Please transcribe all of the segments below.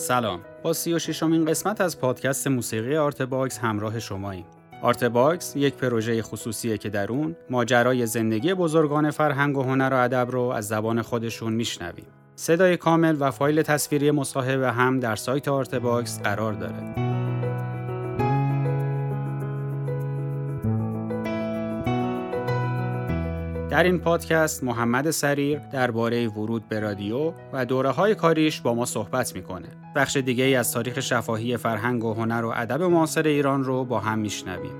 سلام. با سی و ششمین قسمت از پادکست موسیقی آرت باکس همراه شماییم. آرت باکس یک پروژه خصوصیه که در اون ماجرای زندگی بزرگان فرهنگ و هنر و ادب رو از زبان خودشون میشنویم. صدای کامل و فایل تصویری مصاحبه هم در سایت آرت باکس قرار داره. در این پادکست محمد سریر درباره ورود به رادیو و دوره های کاریش با ما صحبت می‌کنه. بخش دیگه ای از تاریخ شفاهی فرهنگ و هنر و ادب معاصر ایران رو با هم میشنویم.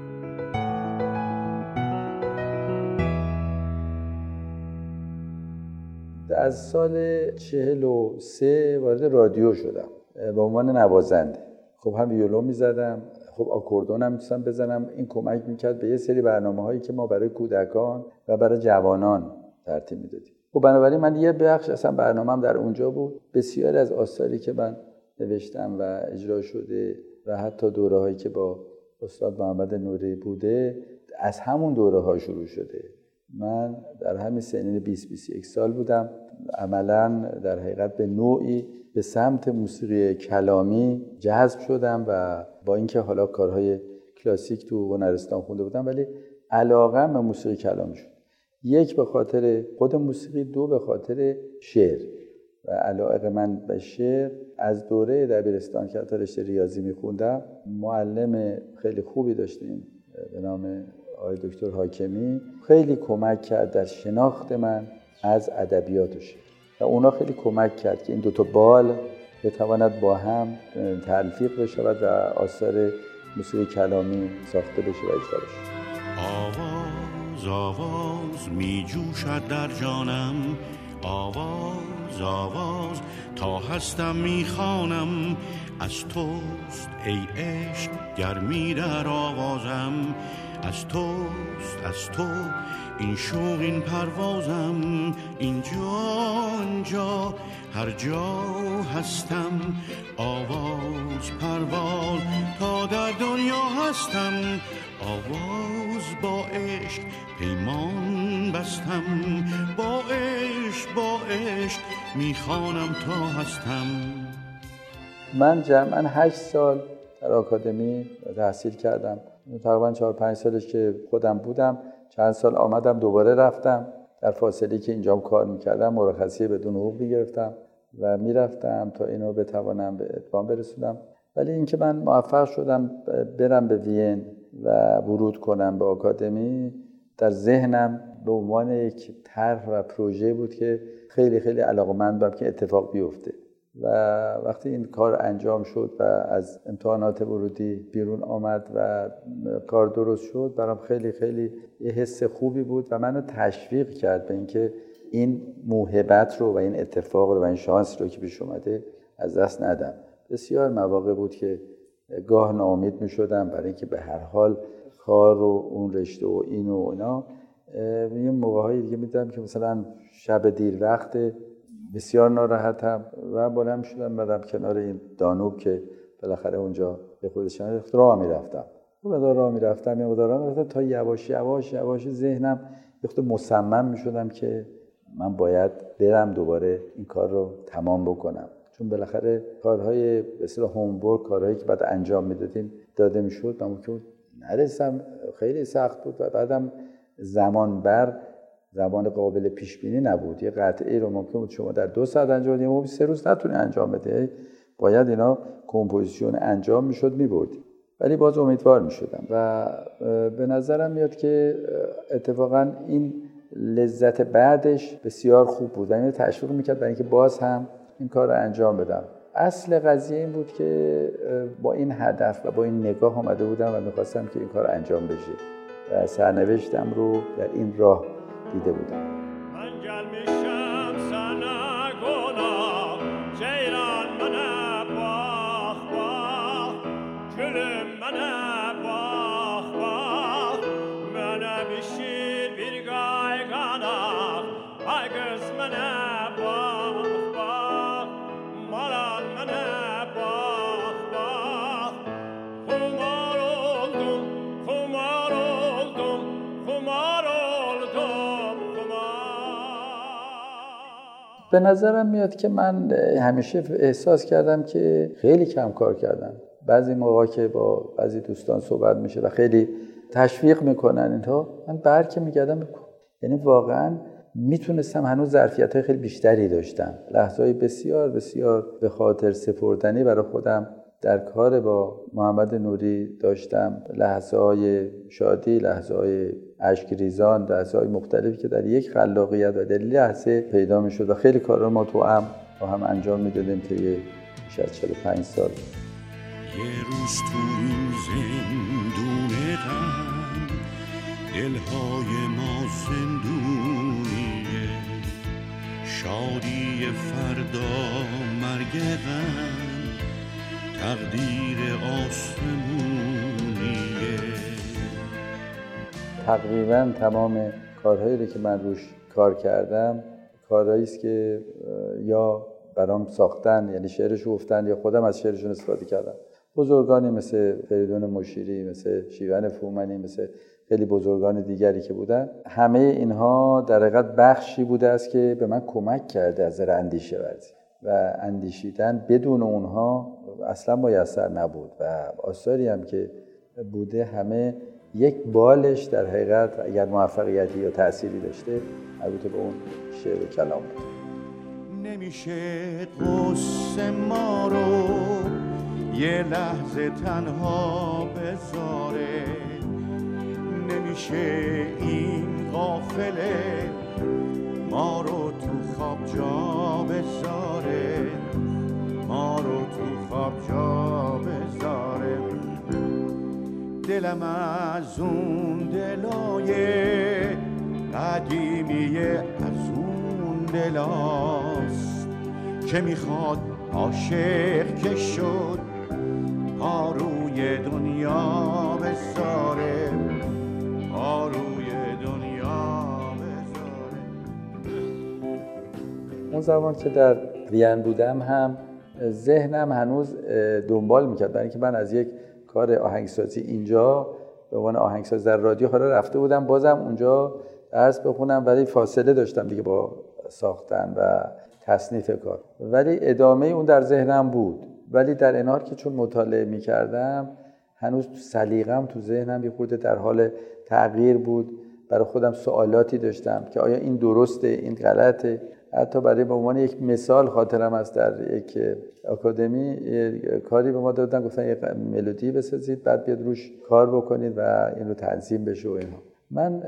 از سال چهل و سه وارد رادیو شدم به عنوان نوازنده خب هم ویولون می‌زدم خب آکوردون هم می‌تونستم بزنم. این کمک می‌کرد به یه سری برنامه هایی که ما برای کودکان و برای جوانان ترتیب می‌دادیم. خب بنابراین من یه بخش اصلا برنامهم در اونجا بود. بسیاری از آثاری که من نوشتم و اجرا شده و حتی دوره هایی که با استاد محمد نوری بوده از همون دوره ها شروع شده. من در همین سنین 20 21 سال بودم. عملا در حقیقت به نوعی به سمت موسیقی کلامی جذب شدم و با اینکه حالا کارهای کلاسیک تو هنرستان خونده بودم ولی علاقه به موسیقی کلامی شد. یک به خاطر خود موسیقی دو به خاطر شعر. و علاقه من به شعر از دوره دبیرستان که حتی رشته ریاضی میخوندم معلم خیلی خوبی داشتیم به نام آقای دکتر حاکمی خیلی کمک کرد در شناخت من از ادبیات و شعر. و اونا خیلی کمک کرد که این دوتا بال بتواند با هم تلفیق بشود و آثار موسیقی کلامی ساخته بشه و اجرا بشه. آواز آواز می جوشد در جانم. آواز آواز تا هستم می خانم از توست ای عشق گرمی در آوازم. از توست از تو این شوق این پروازم اینجا اینجا هر جا هستم آواز پرواز تا در دنیا هستم آواز با عشق پیمان بستم با عشق با عشق می‌خوانم تا هستم. من جمعا هشت سال در آکادمی تحصیل کردم. تقریبا چهار پنج سالش که خودم بودم چند سال آمدم دوباره رفتم. در فاصله که اینجام کار می‌کردم مرخصی بدون حقوق می‌گرفتم و می‌رفتم تا اینو بتوانم به اتمام برسونم. ولی اینکه من موفق شدم برم به وین و ورود کنم به آکادمی در ذهنم به عنوان یک طرح و پروژه بود که خیلی خیلی علاقمند که اتفاق بیفته. و وقتی این کار انجام شد و از امتحانات ورودی بیرون آمد و کار درست شد برام خیلی خیلی یه حس خوبی بود و منو تشویق کرد به اینکه این موهبت رو و این اتفاق رو و این شانس رو که پیش اومده از دست ندم. بسیار مواقع بود که گاه ناامید می شدم برای اینکه به هر حال کار و اون رشته و این و اینا یه موقع دیگه میدم که مثلا شب دیر وقت بسیار ناراحتم و بلند شدم بدم کنار این دانوب که بالاخره اونجا به خودش راه می‌رفتم. و بعد راه می‌رفتم یا راه تا یواش یواش یواش ذهنم یه خود مصمم می‌شدم که من باید برم دوباره این کار رو تمام بکنم. چون بالاخره کارهای اصطلاح homework کارهایی که بعد انجام می‌دادیم داده می‌شد. من که نرسم خیلی سخت بود و بعدم زمان بر زمان قابل پیش بینی نبود. یه قطعه رو ممکن بود شما در دو ساعت انجام بدید ممکن سه روز نتونی انجام بده باید اینا composition انجام می‌شد میبردیم ولی باز امیدوار می‌شدم. و به نظرم میاد که اتفاقا این لذت بعدش بسیار خوب بود. و تشویق می‌کرد برای اینکه باز هم این کار رو انجام بدم. اصل قضیه این بود که با این هدف و با این نگاه آمده بودم و می‌خواستم که این کار انجام بشه. و سرنوشتم رو در این راه دیده بودم به نظرم میاد که من همیشه احساس کردم که خیلی کم کار کردم بعضی موقع که با بعضی دوستان صحبت میشه و خیلی تشویق می‌کنن اینها من برکه میگردم یعنی واقعا می‌تونستم هنوز ظرفیت های خیلی بیشتری داشتم. لحظه های بسیار بسیار به خاطر سپردنی برای خودم در کار با محمد نوری داشتم. لحظه های شادی لحظه های عشق ریزان لحظه مختلفی که در یک خلاقیت و در لحظه پیدا می شد و خیلی کارا ما تو هم با هم انجام می‌دادیم که یه 45 سال. یه روز تو این زندون دلهای ما زندونیه. شادی فردا مرگ غم تقدیر آسمونیه تقریبا تمام کارهایی که من روش کار کردم کارهایی است که یا برام ساختن یعنی شعرش گفتن یا خودم از شعرشون استفاده کردم. بزرگانی مثل فریدون مشیری مثل شیون فومنی مثل خیلی بزرگان دیگری که بودن. همه اینها در حقیقت بخشی بوده است که به من کمک کرده از نظر اندیشه ورزی. و اندیشیدن بدون اونها اصلا میسر نبود. و آثاری هم که بوده همه یک بالش در حقیقت اگر موفقیتی یا تأثیری داشته البته به اون شعر کلام بود. نمیشه قصه ما رو یه لحظه تنها بذاره. نمیشه این قافله ما رو تو خواب جا بذاره. ما رو تو خواب جا بذاره. دلم از اون دلای قدیمیه از اون دلاست که می‌خواد عاشق که شد پا روی دنیا بذاره پا روی دنیا بذاره. اون زمان که در وین بودم هم ذهنم هنوز دنبال می‌کرد. برای اینکه من از یک کار آهنگسازی اینجا به عنوان آهنگساز در رادیو حالا رفته بودم بازم اونجا درس بخونم ولی فاصله داشتم دیگه با ساختن و تصنیف کار. ولی ادامه اون در ذهنم بود. ولی در انار که چون مطالعه می‌کردم هنوز تو سلیقم تو ذهنم یه خورده در حال تغییر بود. برای خودم سوالاتی داشتم که آیا این درسته این غلطه؟ حتی برای به عنوان یک مثال خاطرم است در یک آکادمی کاری به ما دادن گفتن یک ملودی بسازید بعد بیاد روش کار بکنید و این رو تنظیم بشه و اینها. من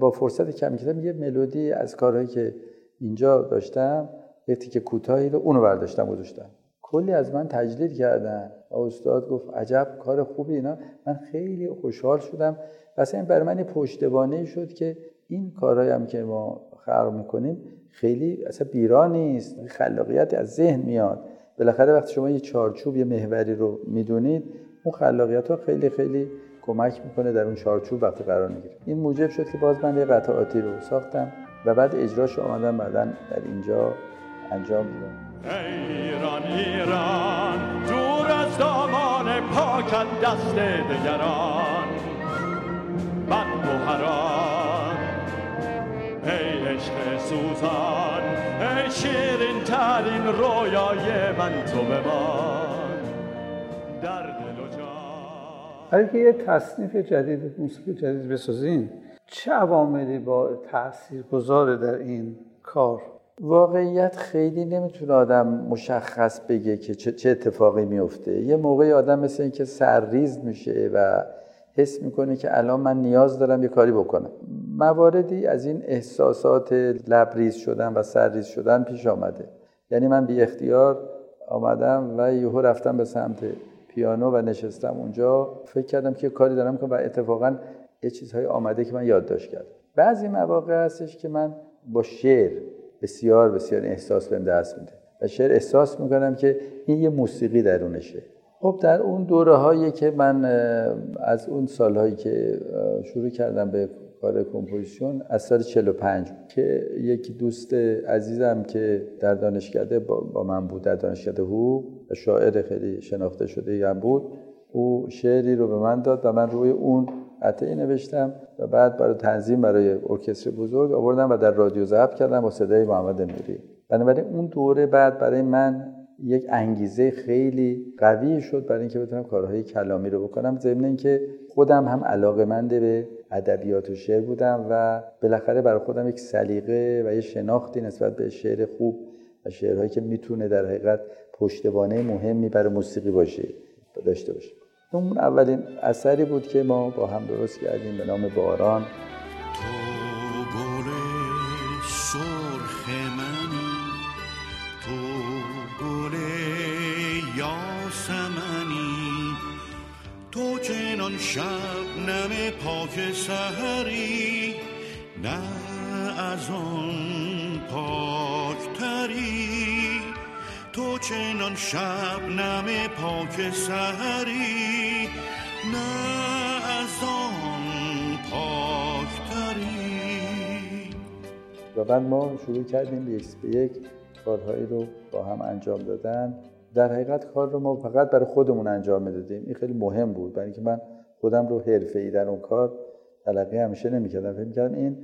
با فرصت کمی کردم یه ملودی از کارهایی که اینجا داشتم یه تیکه کوتاهی رو اونو برداشتم گذاشتم. کلی از من تجلیل کردن. و استاد گفت عجب کار خوبی اینا. من خیلی خوشحال شدم. و این برای من پشتوانه شد که این کارهایی هم که ما خلق می‌کنیم خیلی اصلا بیرا نیست خلاقیت از ذهن میاد. بالاخره وقتی شما یه چارچوب یه محوری رو می‌دونید اون خلاقیت ها خیلی خیلی کمک می‌کنه در اون چارچوب وقتی قرار می‌گیره این موجب شد که باز من یه قطعاتی رو ساختم و بعد اجراش آمدم بعدا در اینجا انجام دادم. ایران ایران دور از دامان پاکت دست دگران. بد سوزان ای شیرین ترین رویای من تو بمان در دل و جان. که یه تصنیف جدید موسیقی جدید بسازین چه عواملی با تاثیر گذاره در این کار؟ واقعیت خیلی نمی‌تونه آدم مشخص بگه که چه اتفاقی میفته. یه موقعی آدم مثل اینکه سرریز میشه و حس می‌کنه که الان من نیاز دارم یه کاری بکنم. مواردی از این احساسات لبریز شدن و سرریز شدن پیش آمده. یعنی من بی اختیار آمدم و یهو رفتم به سمت پیانو و نشستم اونجا. فکر کردم که کاری دارم که و اتفاقا یه چیزهای آمده که من یادداشت کردم. بعضی مواقع هستش که من با شعر بسیار بسیار احساس بهم دست میده. و شعر احساس می‌کنم که این یه موسیقی درونشه. خب در اون دوره هایی که من از اون سالهایی که شروع کردم به کار composition از سال 45 که یک دوست عزیزم که در دانشکده با من بود در دانشکده هو شاعر خیلی شناخته شده هم بود او شعری رو به من داد و من روی اون قطعی نوشتم و بعد برای تنظیم برای ارکستر بزرگ آوردم و در رادیو ضبط کردم با صدای محمد نوری. بنابراین اون دوره بعد برای من یک انگیزه خیلی قوی شد برای اینکه بتونم کارهای کلامی رو بکنم. ضمن اینکه خودم هم علاقه منده به ادبیات و شعر بودم و بالاخره برای خودم یک سلیقه و یه شناختی نسبت به شعر خوب و شعرهایی که می‌تونه در حقیقت پشتوانه مهمی برای موسیقی باشه داشته باشه. اون اولین اثری بود که ما با هم درست کردیم به نام باران. شب نم پاک سهری نه از آن پاکتری. تو چنان شب نم پاک سهری نه از آن پاکتری. و بعد ما شروع کردیم به یک کارهایی رو با هم انجام دادن. در حقیقت کار رو ما فقط برای خودمون انجام می‌دادیم. این خیلی مهم بود. برای اینکه من خودم رو حرفه ای در اون کار تلقی همیشه نمی‌کردم. فکر می‌کردم این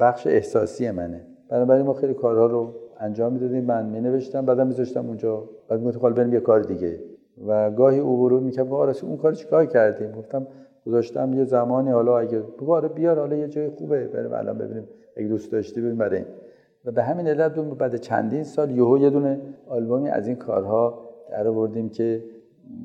بخش احساسی منه. بنابراین ما خیلی کارها رو انجام می‌دادیم من می نوشتم بعدم میذاشتم اونجا. بعد می‌گفتم خاله بریم یه کار دیگه. و گاهی او ورود می‌کرد آره اون کار چیکار کردیم؟ گفتم گذاشتم یه زمانی حالا اگه بگو آره بیار حالا یه جای خوبه بریم الان ببینیم. اگه دوست داشتی بریم بریم و به همین علت بعد چندین سال یهو یه دونه آلبومی از این کارها در آوردیم که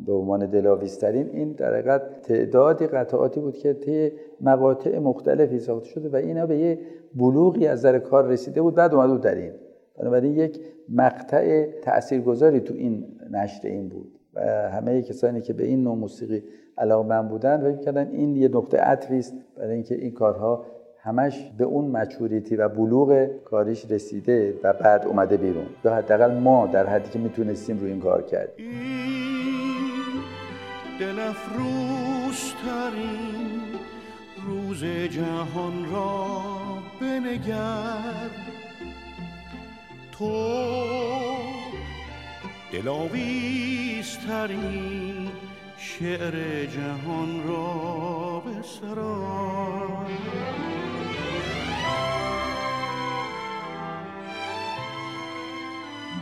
به عنوان دلاویزترین این در حقیقت تعدادی قطعاتی بود که طی مقاطع مختلفی ساخته شده و اینا به یه بلوغی از در کار رسیده بود بعد اومد در این. بنابراین یک مقطع تاثیرگذاری تو این نشر این بود و همه کسانی که به این نوع موسیقی علاقمند بودن فکر کردن این یه نقطه عطفی است برای اینکه این کارها همش به اون مچوریتی و بلوغ کاریش رسیده و بعد اومده بیرون. یا حداقل ما در حدی که می‌تونستیم روی این کار کردیم. دل افروزترین روز جهان را بنگر. تو دلاویزترین شعر جهان را به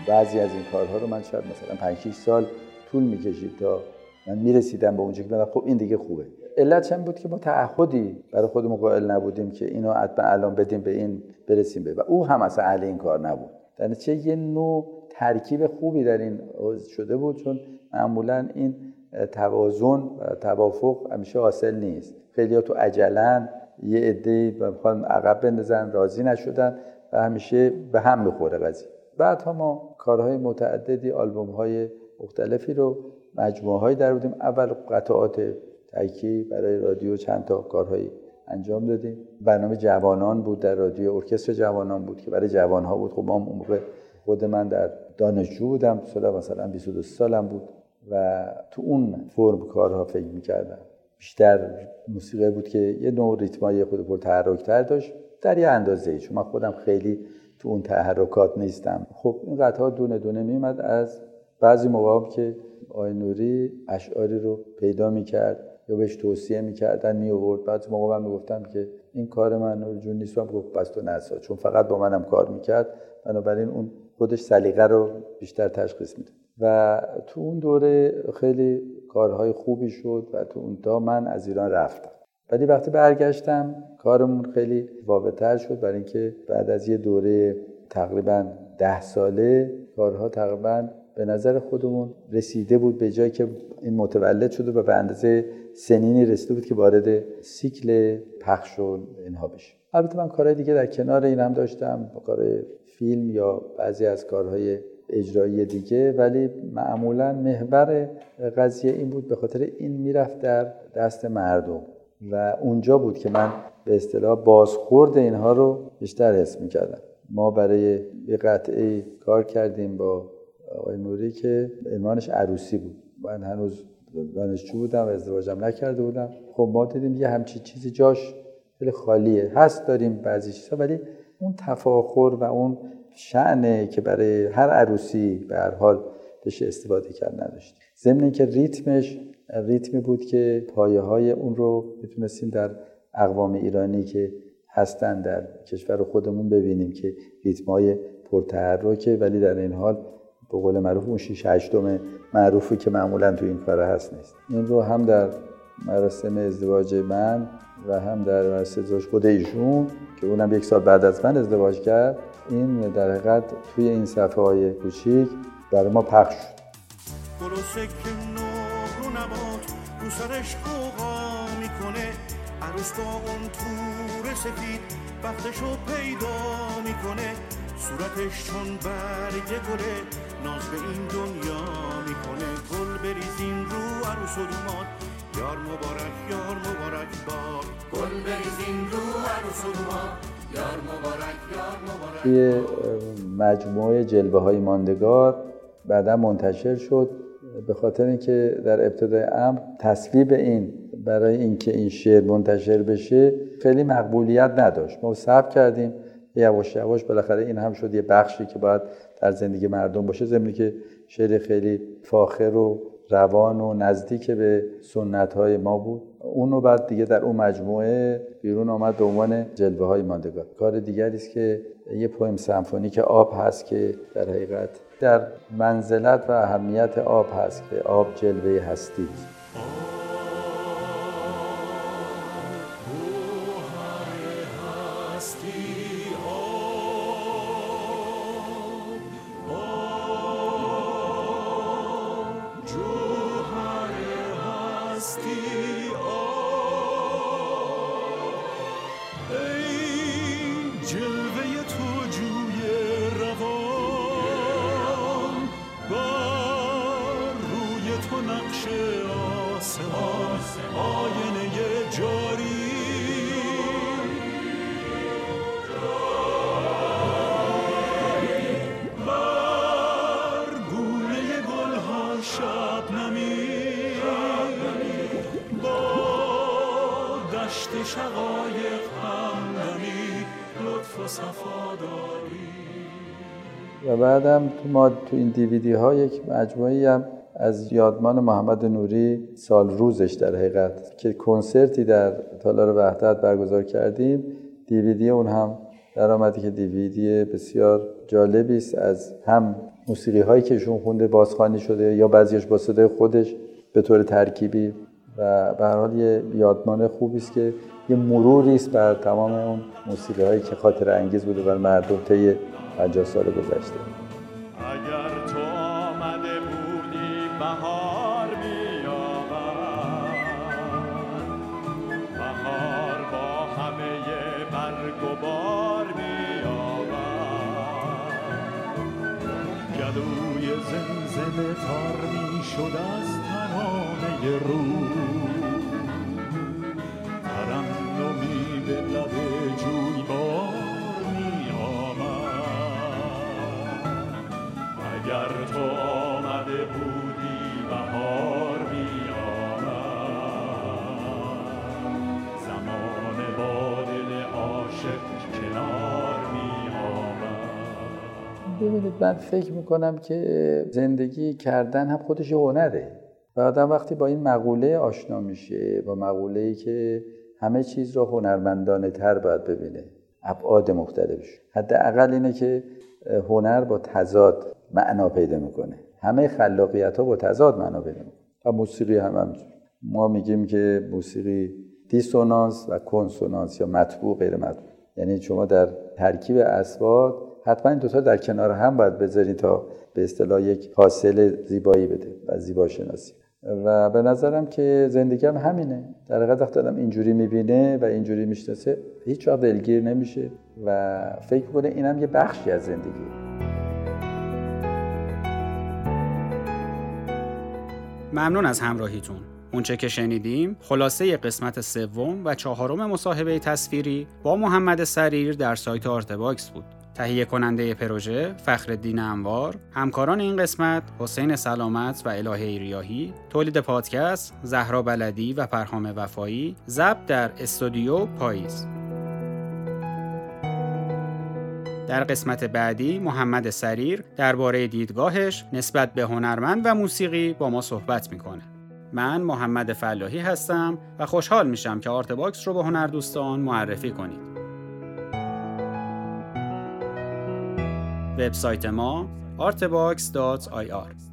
بعضی از این کارها رو من شاید مثلا 5 سال طول می‌کشید تا من می‌رسیدم به اونجا که خب این دیگه خوبه. علتش هم بود که ما تعهدی برای خودمون قائل نبودیم که اینو حتما الان بدیم به این برسیم به و او هم اصلا اهل این کار نبود. در چه یه نوع ترکیب خوبی در این شده بود چون معمولا این توازن و توافق همیشه حاصل نیست. خیلی ها تو عجلن یه عده بخوان عقب بندازن راضی نشدن و همیشه به هم می‌خوره قضیه. بعدها ما کارهای متعددی آلبوم های مختلفی رو مجموعه هایی در بودیم. اول قطعات تکی برای رادیو چند تا کارهایی انجام دادیم. برنامه جوانان بود در رادیو ارکستر جوانان بود که برای جوانها بود. خب ما اون موقع خود من در دانشجو بودم. سال مثلا 22 سالم بود و تو اون فرم کارها فکر می‌کردم. بیشتر موسیقی بود که یه نوع ریتمای خود پر تحرکتر داشت. در یه اندازه چون من خودم خیلی تو اون تحرکات نیستم. خب این قطعات دونه دونه میمد از بعضی موقع که آقای نوری اشعاری رو پیدا می‌کرد یا بهش توصیه می‌کردن می آورد بعد موقع من می‌گفتم که این کار من نور جون نیست گفت بس تو نسا چون فقط با منم کار می‌کرد. بنابراین اون خودش سلیقه رو بیشتر تشخیص میده و تو اون دوره خیلی کارهای خوبی شد و تو اون تا من از ایران رفتم. ولی وقتی برگشتم کارمون خیلی واقعتر شد. برای اینکه بعد از یه دوره تقریبا ده ساله کارها تقریبا به نظر خودمون رسیده بود به جایی که این متولد شده و به اندازه سنینی رسیده بود که وارد سیکل پخش و اینها بشه. البته من کارهای دیگه در کنار این هم داشتم کار فیلم یا بعضی از کارهای اجرایی دیگه ولی معمولا محور قضیه این بود به خاطر این می‌رفت در دست مردم. و اونجا بود که من به اصطلاح بازخورد اینها رو بیشتر حس می‌کردم. ما برای یه قطعه کار کردیم با آقای نوری که عنوانش عروسی بود. من هنوز دانشجو بودم؟ و ازدواجم نکرده بودم. خب ما دیدیم یه همچین چیزی جاش خیلی خالیه. هست داریم بعضی چیزا ولی اون تفاخر و اون شعنه که برای هر عروسی به هر حال بشه استفاده کرد نداشت ضمن که ریتمش ریتمی بود که پایه های اون رو می‌تونستیم در اقوام ایرانی که هستن در کشور خودمون ببینیم که ریتم های پرتحرکه ولی در این حال به قول معروف اون شیش هشتم معروفی که معمولا تو این کار هست نیست. این رو هم در مراسم ازدواج من و هم در مراسم ازدواج خود ایشون که اونم یک سال بعد از من ازدواج کرد این در حقیقت توی این صفحه های کوچیک برای ما پخش شد. سرش قوقا می‌کنه. عروس با اون تور سفید وقتشو پیدا می‌کنه. صورتش چون برگ گله ناز به این دنیا می‌کنه. گل بریزین رو عروس و دومات یار مبارک یار مبارک بار گل بریزین رو عروس و دومات یار مبارک یار مبارک توی مجموعه جلوه های ماندگار بعدا منتشر شد. به خاطر اینکه در ابتدای امر تصویب این برای اینکه این شعر منتشر بشه خیلی مقبولیت نداشت. ما ثبت کردیم. یواش یواش بالاخره این هم شد یه بخشی که باید در زندگی مردم باشه. زمینی که شعر خیلی فاخر و روان و نزدیک به سنت های ما بود. اون رو بعد دیگه در اون مجموعه بیرون آمد به عنوان جلوه های ماندگار. کار دیگری است که یه پویم سمفونیک آب هست که در حقیقت در منزلت و اهمیت آب هست که آب جلوه هستی. و بعدم تو ما تو این دیویدی ها یک مجموعی هم از یادمان محمد نوری سال روزش در حقیقت که کنسرتی در تالار وحدت برگزار کردیم. دیویدی اون هم در آمدی که دیویدی بسیار جالبی است از هم موسیقی هایی که ایشون خونده بازخوانی شده یا بعضیش با صدای خودش به طور ترکیبی و به هر حال یه یادمان خوبی است که یه مروری است بر تمام اون موسیقی هایی که خاطر انگیز بوده بر مردم طی 50 سال گذشته. اگر تو آمده بودی بهار می بهار با همه برگ و بار می گلوی زمزمه تار می شد از ترانه رو ببینید من فکر می‌کنم که زندگی کردن هم خودش هنره. و آدم وقتی با این مقوله آشنا میشه با مقوله ای که همه چیز رو هنرمندانه تر باید ببینه ابعاد مختلفش. حداقل اینه که هنر با تضاد معنا پیدا می‌کنه. همه خلاقیت ها با تضاد معنا پیدا می‌کنه. و موسیقی هم همینجور ما میگیم که موسیقی دیسونانس و کنسونانس یا مطبوع غیر مطبوع. یعنی شما در ترکیب اضداد حتما این دوتا در کنار هم باید بذارید تا به اصطلاح یک حاصل زیبایی بده و زیبا شناسی و به نظرم که زندگی هم همینه. در حقیقت وقتی آدم اینجوری می‌بینه و اینجوری می‌شناسه هیچ وقت دلگیر نمیشه و فکر کنه اینم یه بخشی از زندگی ممنون از همراهیتون. اونچه که شنیدیم خلاصه قسمت سوم و چهارم مصاحبه تصویری با محمد سریر در سایت آرتباکس بود. تهیه کننده پروژه فخر انوار همکاران این قسمت حسین سلامت و الهه ریاهی تولید پادکست زهرا بلدی و پرهام وفایی ضبط در استودیو پاییز در قسمت بعدی محمد سریر درباره دیدگاهش نسبت به هنرمند و موسیقی با ما صحبت می‌کنه. من محمد فلاحی هستم و خوشحال میشم که Art Box رو به هنردوستان معرفی کنید. وبسایت ما artbox.ir